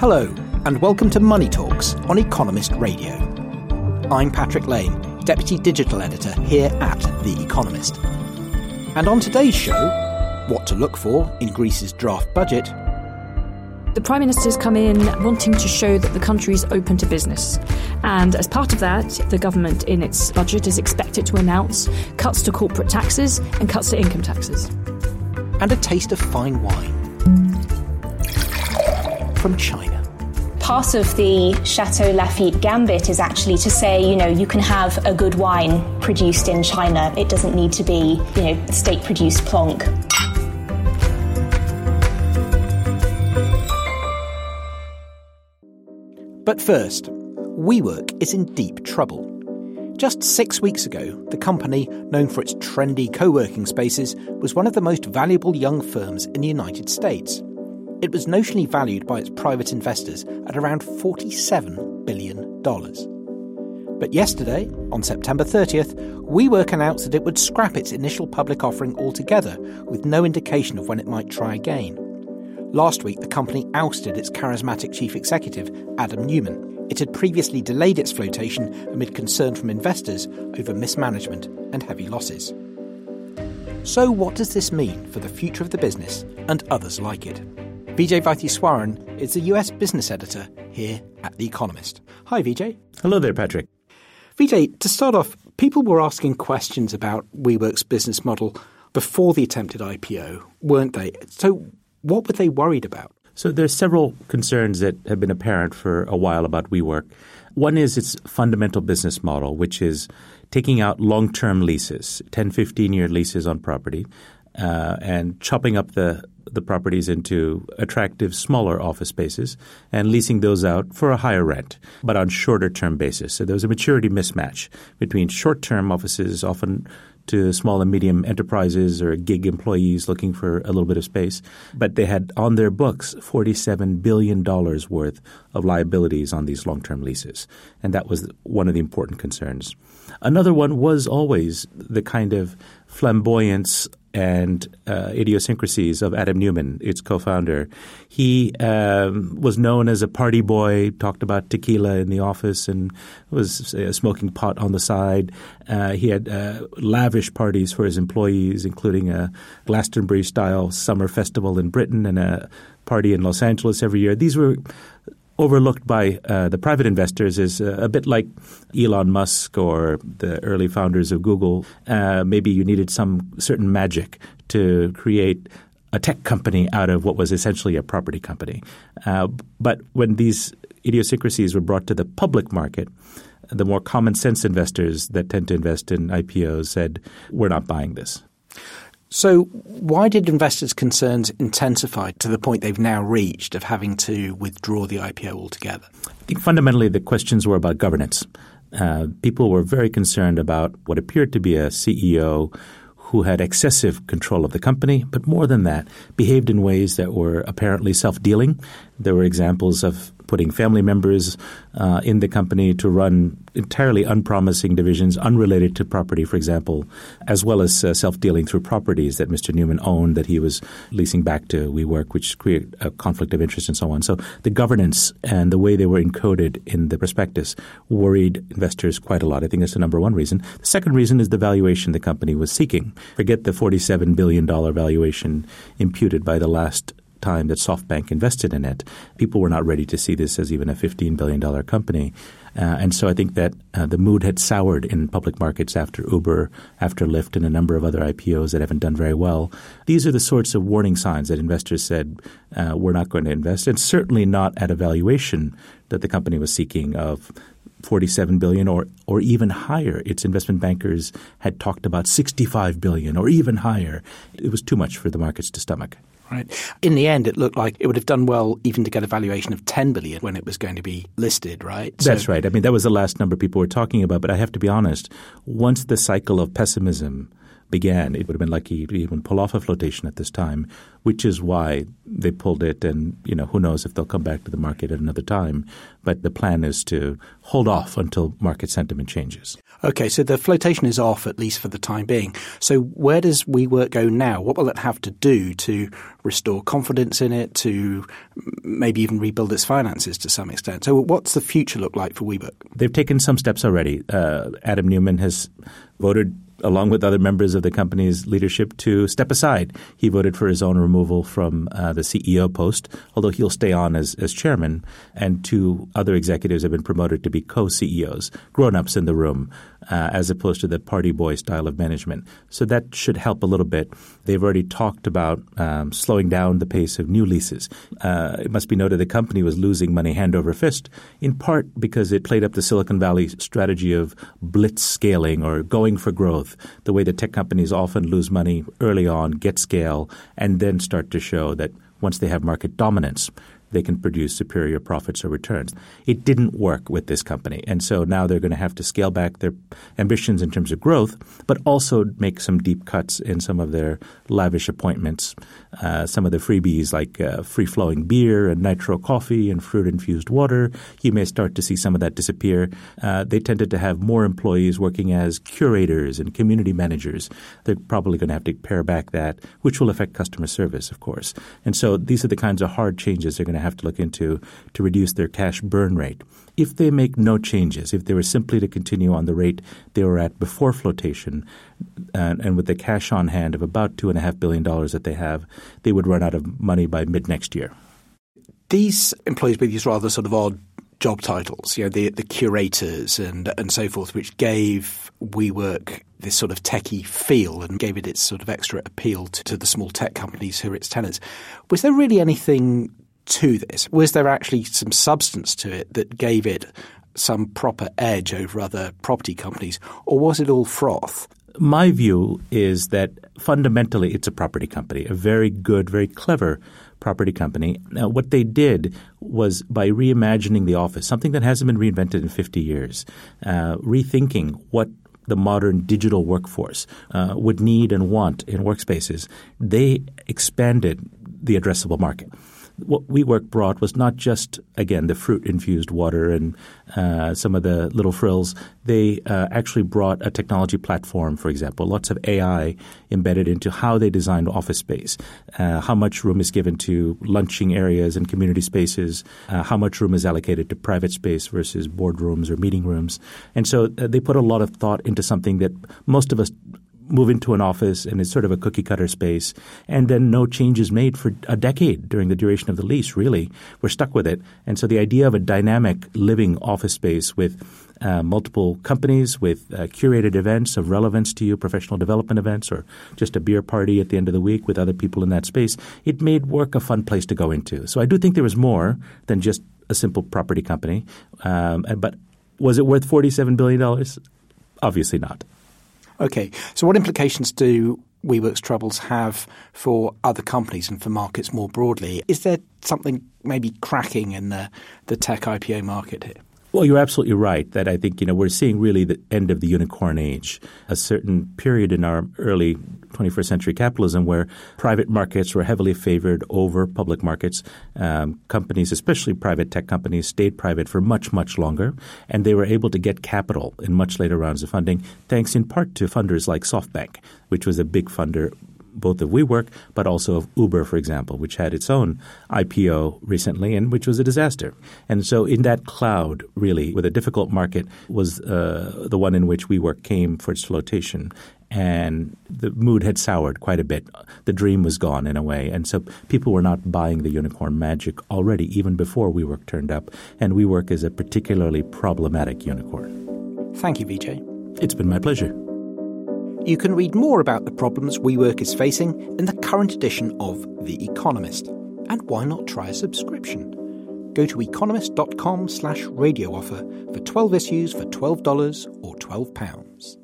Hello, and welcome to Money Talks on Economist Radio. I'm Patrick Lane, Deputy Digital Editor here at The Economist. And on today's show, what to look for in Greece's draft budget. The Prime Minister's come in wanting to show that the country is open to business. And as part of that, the government in its budget is expected to announce cuts to corporate taxes and cuts to income taxes. And a taste of fine wine from China. Part of the Chateau Lafite gambit is actually to say, you know, you can have a good wine produced in China. It doesn't need to be, you know, state produced plonk. But first, WeWork is in deep trouble. Just six weeks ago, the company, known for its trendy co working spaces, was one of the most valuable young firms in the United States. It was notionally valued by its private investors at around $47 billion. But yesterday, on September 30th, WeWork announced that it would scrap its initial public offering altogether, with no indication of when it might try again. Last week, the company ousted its charismatic chief executive, Adam Neumann. It had previously delayed its flotation amid concern from investors over mismanagement and heavy losses. So, what does this mean for the future of the business and others like it? Vijay Vaitheeswaran is the US business editor here at The Economist. Hi, Vijay. Hello there, Patrick. Vijay, to start off, people were asking questions about WeWork's business model before the attempted IPO, weren't they? So, what were they worried about? So, there are several concerns that have been apparent for a while about WeWork. One is its fundamental business model, which is taking out long term leases, 10, 15 year leases on property, uh, and chopping up the the properties into attractive smaller office spaces and leasing those out for a higher rent, but on shorter term basis. So there was a maturity mismatch between short term offices, often to small and medium enterprises or gig employees looking for a little bit of space. But they had on their books $47 billion worth of liabilities on these long term leases. And that was one of the important concerns. Another one was always the kind of flamboyance and uh, idiosyncrasies of Adam Neumann, its co-founder. He um, was known as a party boy, talked about tequila in the office, and was smoking pot on the side. Uh, he had uh, lavish parties for his employees, including a Glastonbury-style summer festival in Britain and a party in Los Angeles every year. These were overlooked by uh, the private investors is uh, a bit like Elon Musk or the early founders of Google. Uh, maybe you needed some certain magic to create a tech company out of what was essentially a property company. Uh, but when these idiosyncrasies were brought to the public market, the more common sense investors that tend to invest in IPOs said, we're not buying this. So, why did investors' concerns intensify to the point they've now reached of having to withdraw the IPO altogether? I think fundamentally the questions were about governance. Uh, people were very concerned about what appeared to be a CEO who had excessive control of the company, but more than that, behaved in ways that were apparently self dealing. There were examples of putting family members uh, in the company to run entirely unpromising divisions unrelated to property, for example, as well as uh, self-dealing through properties that Mr. Neumann owned that he was leasing back to WeWork, which created a conflict of interest and so on. So the governance and the way they were encoded in the prospectus worried investors quite a lot. I think that's the number one reason. The second reason is the valuation the company was seeking. Forget the $47 billion valuation imputed by the last time that SoftBank invested in it, people were not ready to see this as even a $15 billion company. Uh, and so I think that uh, the mood had soured in public markets after Uber, after Lyft, and a number of other IPOs that haven't done very well. These are the sorts of warning signs that investors said uh, we're not going to invest, and certainly not at a valuation that the company was seeking of 47 billion or or even higher. Its investment bankers had talked about 65 billion or even higher. It was too much for the markets to stomach. Right. In the end, it looked like it would have done well even to get a valuation of 10 billion when it was going to be listed, right? That's right. I mean, that was the last number people were talking about. But I have to be honest, once the cycle of pessimism began, it would have been lucky to even pull off a flotation at this time, which is why they pulled it. And, you know, who knows if they'll come back to the market at another time. But the plan is to hold off until market sentiment changes. Okay, so the flotation is off at least for the time being. So where does WeWork go now? What will it have to do to restore confidence in it, to maybe even rebuild its finances to some extent? So what's the future look like for WeWork? They've taken some steps already. Uh, Adam Neumann has voted along with other members of the company's leadership, to step aside. He voted for his own removal from uh, the CEO post, although he'll stay on as, as chairman. And two other executives have been promoted to be co CEOs, grown ups in the room, uh, as opposed to the party boy style of management. So that should help a little bit. They've already talked about um, slowing down the pace of new leases. Uh, it must be noted the company was losing money hand over fist, in part because it played up the Silicon Valley strategy of blitz scaling or going for growth, the way that tech companies often lose money early on, get scale, and then start to show that once they have market dominance, they can produce superior profits or returns. It didn't work with this company. And so now they're going to have to scale back their ambitions in terms of growth, but also make some deep cuts in some of their lavish appointments, uh, some of the freebies like uh, free flowing beer and nitro coffee and fruit infused water. You may start to see some of that disappear. Uh, they tended to have more employees working as curators and community managers. They're probably going to have to pare back that, which will affect customer service, of course. And so these are the kinds of hard changes they're going to to have to look into to reduce their cash burn rate. If they make no changes, if they were simply to continue on the rate they were at before flotation, and, and with the cash on hand of about $2.5 billion that they have, they would run out of money by mid next year. These employees with these rather sort of odd job titles, you know, the, the curators and, and so forth, which gave WeWork this sort of techie feel and gave it its sort of extra appeal to, to the small tech companies who are its tenants. Was there really anything to this? Was there actually some substance to it that gave it some proper edge over other property companies, or was it all froth? My view is that fundamentally it's a property company, a very good, very clever property company. Now, what they did was by reimagining the office, something that hasn't been reinvented in 50 years, uh, rethinking what the modern digital workforce uh, would need and want in workspaces, they expanded the addressable market what WeWork brought was not just, again, the fruit infused water and uh, some of the little frills. They uh, actually brought a technology platform, for example, lots of AI embedded into how they designed office space, uh, how much room is given to lunching areas and community spaces, uh, how much room is allocated to private space versus boardrooms or meeting rooms. And so uh, they put a lot of thought into something that most of us move into an office and it's sort of a cookie cutter space, and then no changes made for a decade during the duration of the lease, really. We're stuck with it. And so the idea of a dynamic living office space with uh, multiple companies with uh, curated events of relevance to you, professional development events, or just a beer party at the end of the week with other people in that space, it made work a fun place to go into. So I do think there was more than just a simple property company. Um, but was it worth $47 billion? Obviously not. Okay, so what implications do WeWork's troubles have for other companies and for markets more broadly? Is there something maybe cracking in the, the tech IPO market here? Well, you're absolutely right that I think you know we're seeing really the end of the unicorn age, a certain period in our early 21st century capitalism where private markets were heavily favored over public markets. Um, companies, especially private tech companies, stayed private for much much longer, and they were able to get capital in much later rounds of funding, thanks in part to funders like SoftBank, which was a big funder both of WeWork, but also of Uber, for example, which had its own IPO recently and which was a disaster. And so, in that cloud, really, with a difficult market, was uh, the one in which WeWork came for its flotation. And the mood had soured quite a bit. The dream was gone in a way. And so people were not buying the unicorn magic already, even before WeWork turned up. And WeWork is a particularly problematic unicorn. Thank you, Vijay. It's been my pleasure. You can read more about the problems WeWork is facing in the current edition of The Economist. And why not try a subscription? go to economist.com slash radio offer for 12 issues for $12 or £12.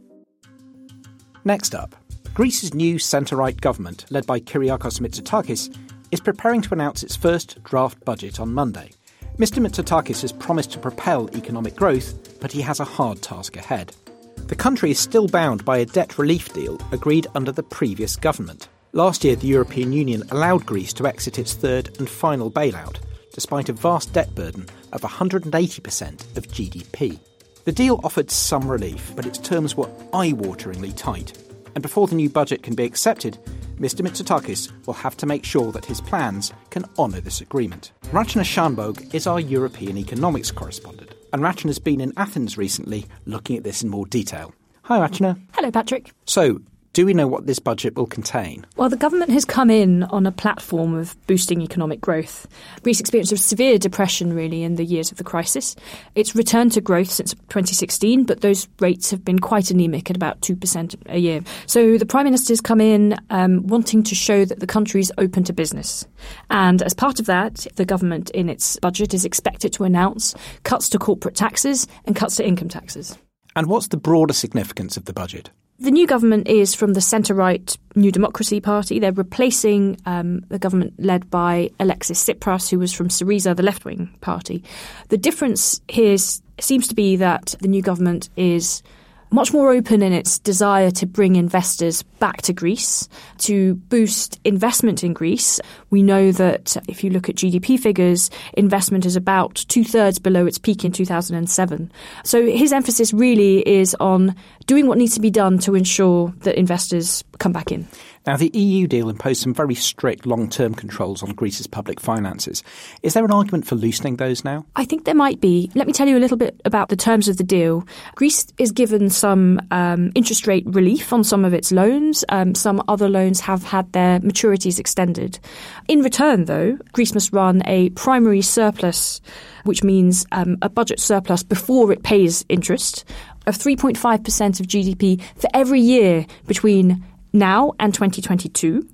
Next up, Greece's new centre-right government, led by Kyriakos Mitsotakis, is preparing to announce its first draft budget on Monday. Mr Mitsotakis has promised to propel economic growth, but he has a hard task ahead. The country is still bound by a debt relief deal agreed under the previous government. Last year, the European Union allowed Greece to exit its third and final bailout, despite a vast debt burden of 180% of GDP. The deal offered some relief, but its terms were eye wateringly tight. And before the new budget can be accepted, Mr. Mitsotakis will have to make sure that his plans can honour this agreement. Rachna Shanbhogue is our European economics correspondent, and Rachna has been in Athens recently looking at this in more detail. Hi, Rachna. Hello, Patrick. So, do we know what this budget will contain? Well, the government has come in on a platform of boosting economic growth. Greece experienced a severe depression, really, in the years of the crisis. It's returned to growth since 2016, but those rates have been quite anemic at about 2% a year. So the Prime Minister's come in um, wanting to show that the country is open to business. And as part of that, the government in its budget is expected to announce cuts to corporate taxes and cuts to income taxes. And what's the broader significance of the budget? The new government is from the centre right New Democracy Party. They're replacing um, the government led by Alexis Tsipras, who was from Syriza, the left wing party. The difference here seems to be that the new government is much more open in its desire to bring investors back to Greece, to boost investment in Greece. We know that if you look at GDP figures, investment is about two thirds below its peak in 2007. So his emphasis really is on doing what needs to be done to ensure that investors come back in. Now, the EU deal imposed some very strict long term controls on Greece's public finances. Is there an argument for loosening those now? I think there might be. Let me tell you a little bit about the terms of the deal. Greece is given some um, interest rate relief on some of its loans. Um, some other loans have had their maturities extended. In return, though, Greece must run a primary surplus, which means um, a budget surplus before it pays interest of 3.5% of GDP for every year between now and 2022.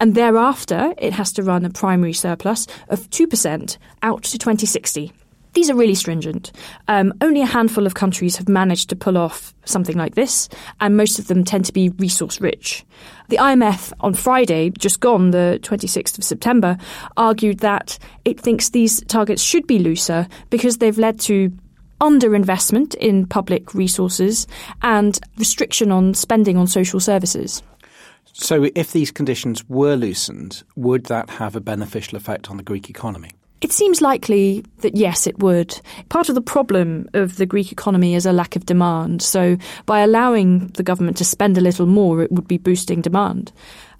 And thereafter, it has to run a primary surplus of 2% out to 2060. These are really stringent. Um, only a handful of countries have managed to pull off something like this, and most of them tend to be resource rich. The IMF on Friday, just gone, the 26th of September, argued that it thinks these targets should be looser because they've led to underinvestment in public resources and restriction on spending on social services. So, if these conditions were loosened, would that have a beneficial effect on the Greek economy? It seems likely that yes, it would. Part of the problem of the Greek economy is a lack of demand. So, by allowing the government to spend a little more, it would be boosting demand.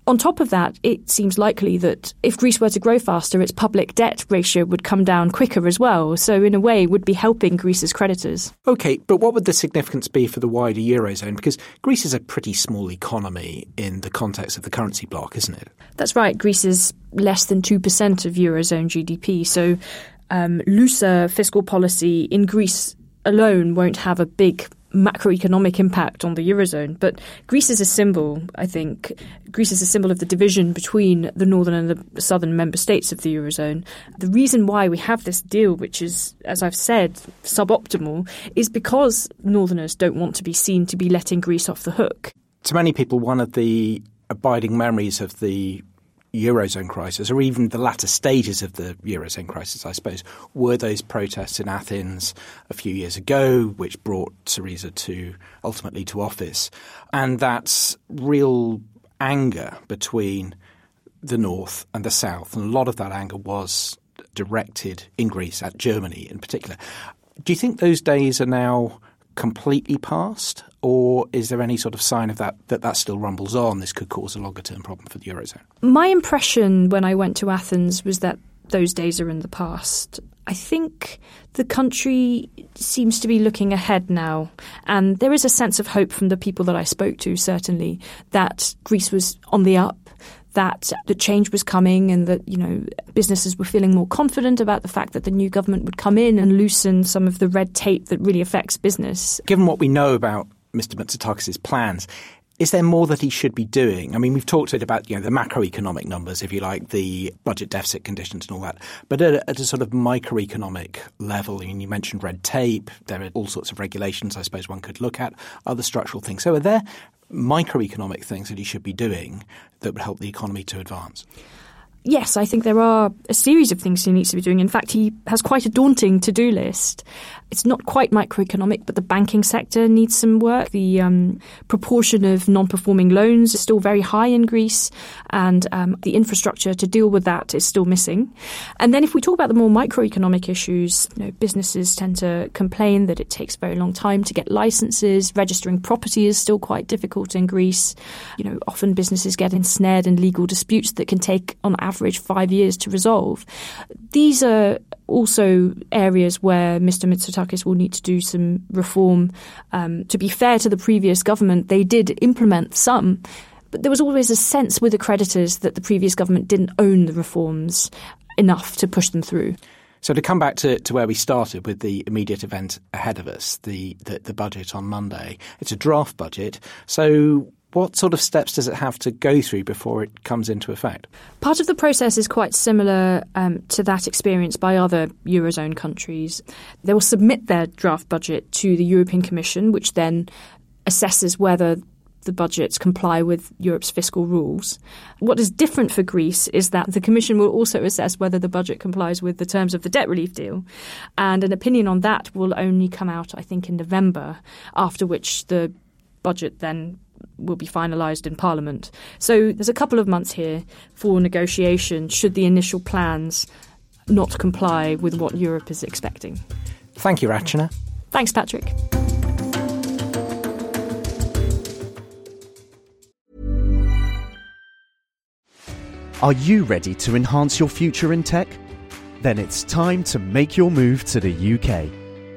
On top of that, it seems likely that if Greece were to grow faster, its public debt ratio would come down quicker as well. So, in a way, would be helping Greece's creditors. Okay, but what would the significance be for the wider Eurozone? Because Greece is a pretty small economy in the context of the currency bloc, isn't it? That's right. Greece is less than 2% of Eurozone GDP. So, um, looser fiscal policy in Greece alone won't have a big macroeconomic impact on the Eurozone. But Greece is a symbol, I think. Greece is a symbol of the division between the northern and the southern member states of the Eurozone. The reason why we have this deal, which is, as I've said, suboptimal, is because northerners don't want to be seen to be letting Greece off the hook. To many people, one of the abiding memories of the Eurozone crisis, or even the latter stages of the Eurozone crisis, I suppose, were those protests in Athens a few years ago, which brought Syriza to ultimately to office. And that's real anger between the North and the South. And a lot of that anger was directed in Greece at Germany in particular. Do you think those days are now completely past, or is there any sort of sign of that that that still rumbles on? This could cause a longer term problem for the eurozone. My impression when I went to Athens was that those days are in the past. I think the country seems to be looking ahead now, and there is a sense of hope from the people that I spoke to. Certainly, that Greece was on the up, that the change was coming and that, you know, businesses were feeling more confident about the fact that the new government would come in and loosen some of the red tape that really affects business. Given what we know about Mr. Mitsotakis' plans, Is there more that he should be doing? I mean, we've talked about you know the macroeconomic numbers, if you like, the budget deficit conditions and all that. But at a, at a sort of microeconomic level, I mean, you mentioned red tape. There are all sorts of regulations, I suppose one could look at, other structural things. So, are there microeconomic things that he should be doing that would help the economy to advance? Yes, I think there are a series of things he needs to be doing. In fact, he has quite a daunting to do list. It's not quite microeconomic, but the banking sector needs some work. The um, proportion of non performing loans is still very high in Greece, and um, the infrastructure to deal with that is still missing. And then, if we talk about the more microeconomic issues, you know, businesses tend to complain that it takes a very long time to get licenses. Registering property is still quite difficult in Greece. You know, often businesses get ensnared in legal disputes that can take, on average, five years to resolve. These are also areas where Mr. Mitsotakis will need to do some reform. Um, to be fair to the previous government, they did implement some. But there was always a sense with the creditors that the previous government didn't own the reforms enough to push them through. So to come back to, to where we started with the immediate event ahead of us, the, the, the budget on Monday, it's a draft budget. So what sort of steps does it have to go through before it comes into effect? Part of the process is quite similar um, to that experienced by other Eurozone countries. They will submit their draft budget to the European Commission, which then assesses whether the budgets comply with Europe's fiscal rules. What is different for Greece is that the Commission will also assess whether the budget complies with the terms of the debt relief deal. And an opinion on that will only come out, I think, in November, after which the budget then will be finalised in Parliament. So there's a couple of months here for negotiation should the initial plans not comply with what Europe is expecting. Thank you, Rachna. Thanks, Patrick. Are you ready to enhance your future in tech? Then it's time to make your move to the UK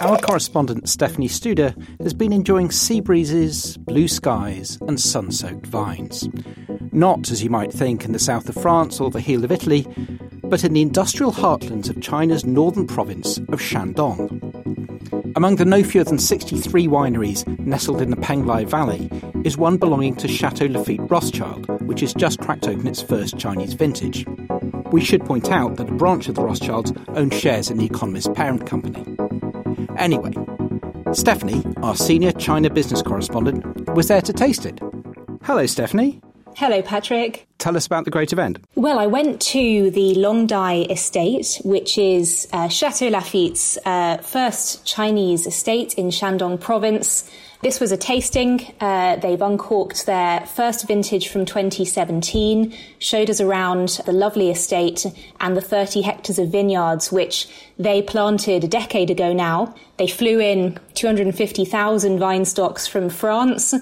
our correspondent Stephanie Studer has been enjoying sea breezes, blue skies, and sun soaked vines. Not, as you might think, in the south of France or the heel of Italy, but in the industrial heartlands of China's northern province of Shandong. Among the no fewer than 63 wineries nestled in the Penglai Valley is one belonging to Chateau Lafite Rothschild, which has just cracked open its first Chinese vintage. We should point out that a branch of the Rothschilds owns shares in the Economist parent company. Anyway, Stephanie, our senior China business correspondent, was there to taste it. Hello, Stephanie. Hello, Patrick. Tell us about the great event. Well, I went to the Longdai estate, which is uh, Chateau Lafite's uh, first Chinese estate in Shandong province. This was a tasting. Uh, they've uncorked their first vintage from 2017, showed us around the lovely estate and the 30 hectares of vineyards, which they planted a decade ago now. They flew in 250,000 vine stocks from France,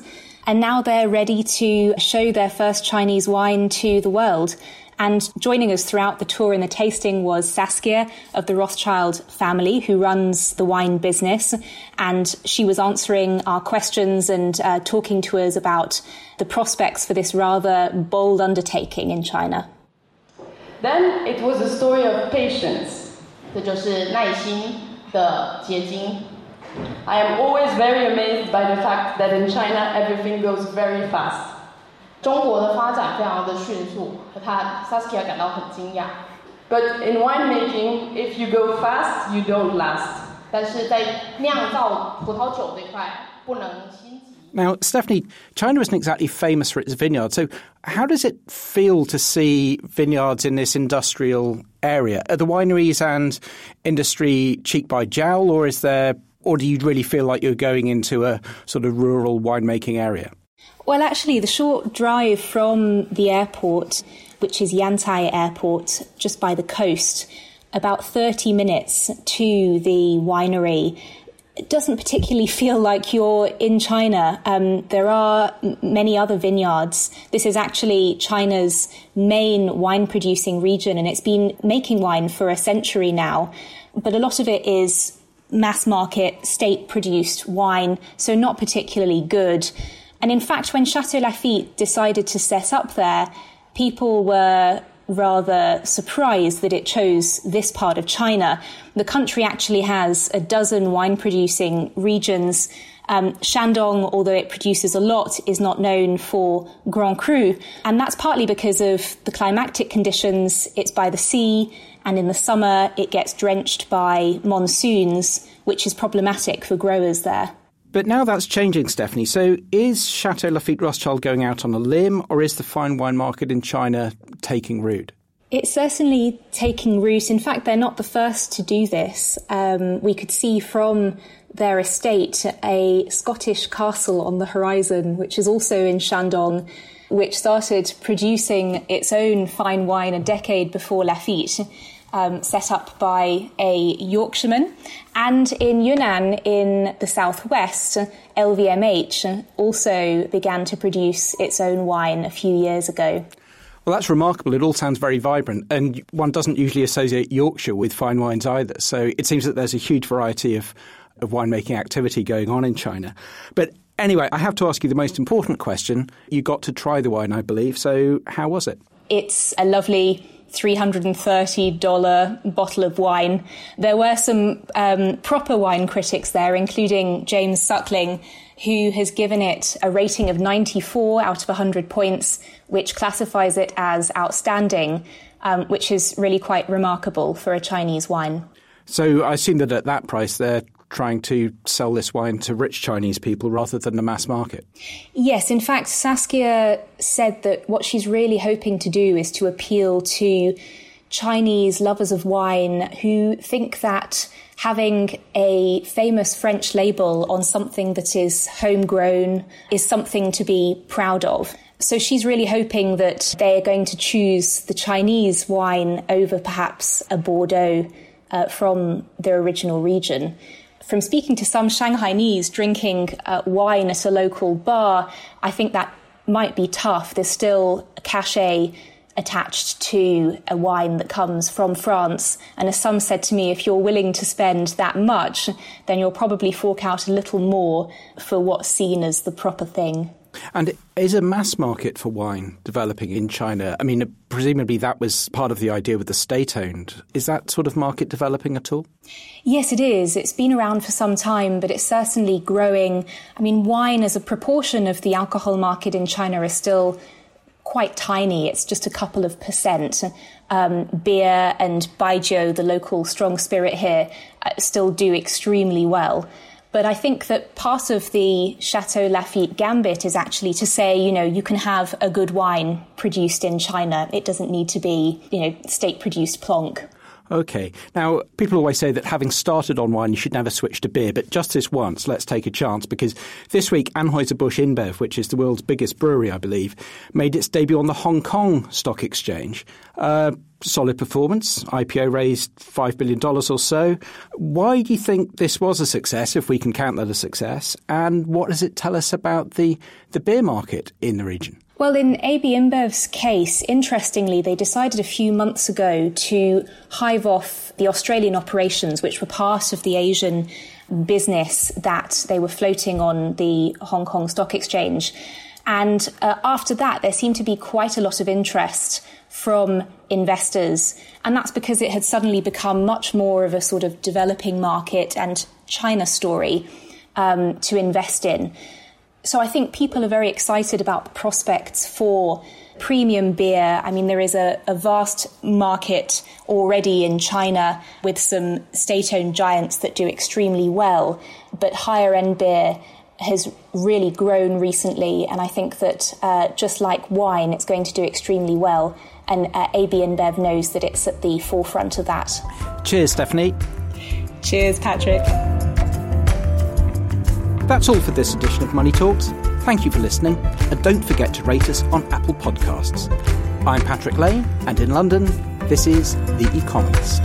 and now they're ready to show their first Chinese wine to the world. And joining us throughout the tour and the tasting was Saskia of the Rothschild family, who runs the wine business. And she was answering our questions and uh, talking to us about the prospects for this rather bold undertaking in China. Then it was a story of patience. 这就是耐心的结晶。I am always very amazed by the fact that in China everything goes very fast. 中国的发展非常的迅速，和他 Saskia 感到很惊讶。But in winemaking, if you go fast, you don't last. 但是在酿造葡萄酒这块不能心急。Now, Stephanie, China isn't exactly famous for its vineyards. So, how does it feel to see vineyards in this industrial area? Are the wineries and industry cheek by jowl, or is there, or do you really feel like you're going into a sort of rural winemaking area? Well, actually, the short drive from the airport, which is Yantai Airport, just by the coast, about 30 minutes to the winery, doesn't particularly feel like you're in China. Um, there are many other vineyards. This is actually China's main wine producing region, and it's been making wine for a century now. But a lot of it is mass market, state produced wine, so not particularly good. And in fact, when Chateau Lafite decided to set up there, people were rather surprised that it chose this part of China. The country actually has a dozen wine producing regions. Um, Shandong, although it produces a lot, is not known for Grand Cru. And that's partly because of the climatic conditions. It's by the sea, and in the summer, it gets drenched by monsoons, which is problematic for growers there. But now that's changing, Stephanie. So is Chateau Lafite Rothschild going out on a limb, or is the fine wine market in China taking root? It's certainly taking root. In fact, they're not the first to do this. Um, we could see from their estate a Scottish castle on the horizon, which is also in Shandong, which started producing its own fine wine a decade before Lafite um, set up by a Yorkshireman. And in Yunnan, in the southwest, LVMH also began to produce its own wine a few years ago. Well, that's remarkable. It all sounds very vibrant, and one doesn't usually associate Yorkshire with fine wines either. So it seems that there's a huge variety of, of winemaking activity going on in China. But anyway, I have to ask you the most important question. You got to try the wine, I believe. So how was it? It's a lovely $330 bottle of wine. There were some um, proper wine critics there, including James Suckling, who has given it a rating of 94 out of 100 points, which classifies it as outstanding, um, which is really quite remarkable for a Chinese wine. So I assume that at that price, they're trying to sell this wine to rich Chinese people rather than the mass market. Yes, in fact, Saskia said that what she's really hoping to do is to appeal to Chinese lovers of wine who think that having a famous French label on something that is homegrown is something to be proud of. So she's really hoping that they are going to choose the Chinese wine over perhaps a Bordeaux uh, from their original region from speaking to some Shanghainese drinking uh, wine at a local bar, I think that might be tough. There's still a cachet attached to a wine that comes from France. And as some said to me, if you're willing to spend that much, then you'll probably fork out a little more for what's seen as the proper thing. And is a mass market for wine developing in China? I mean, presumably that was part of the idea with the state owned. Is that sort of market developing at all? Yes, it is. It's been around for some time, but it's certainly growing. I mean, wine as a proportion of the alcohol market in China is still quite tiny. It's just a couple of percent. Um, beer and baijiu, the local strong spirit here, uh, still do extremely well. But I think that part of the Chateau Lafite gambit is actually to say, you know, you can have a good wine produced in China. It doesn't need to be, you know, state produced plonk. Okay. Now, people always say that having started on wine, you should never switch to beer. But just this once, let's take a chance because this week, Anheuser-Busch InBev, which is the world's biggest brewery, I believe, made its debut on the Hong Kong Stock Exchange. Uh, solid performance. IPO raised $5 billion or so. Why do you think this was a success, if we can count that a success? And what does it tell us about the, the beer market in the region? Well, in AB InBev's case, interestingly, they decided a few months ago to hive off the Australian operations, which were part of the Asian business that they were floating on the Hong Kong Stock Exchange. And uh, after that, there seemed to be quite a lot of interest from investors. And that's because it had suddenly become much more of a sort of developing market and China story um, to invest in. So I think people are very excited about the prospects for premium beer. I mean, there is a, a vast market already in China with some state owned giants that do extremely well, but higher end beer has really grown recently. And I think that uh, just like wine, it's going to do extremely well. And uh, AB InBev knows that it's at the forefront of that. Cheers, Stephanie. Cheers, Patrick. That's all for this edition of Money Talks. Thank you for listening, and don't forget to rate us on Apple Podcasts. I'm Patrick Lane, and in London, this is The Economist.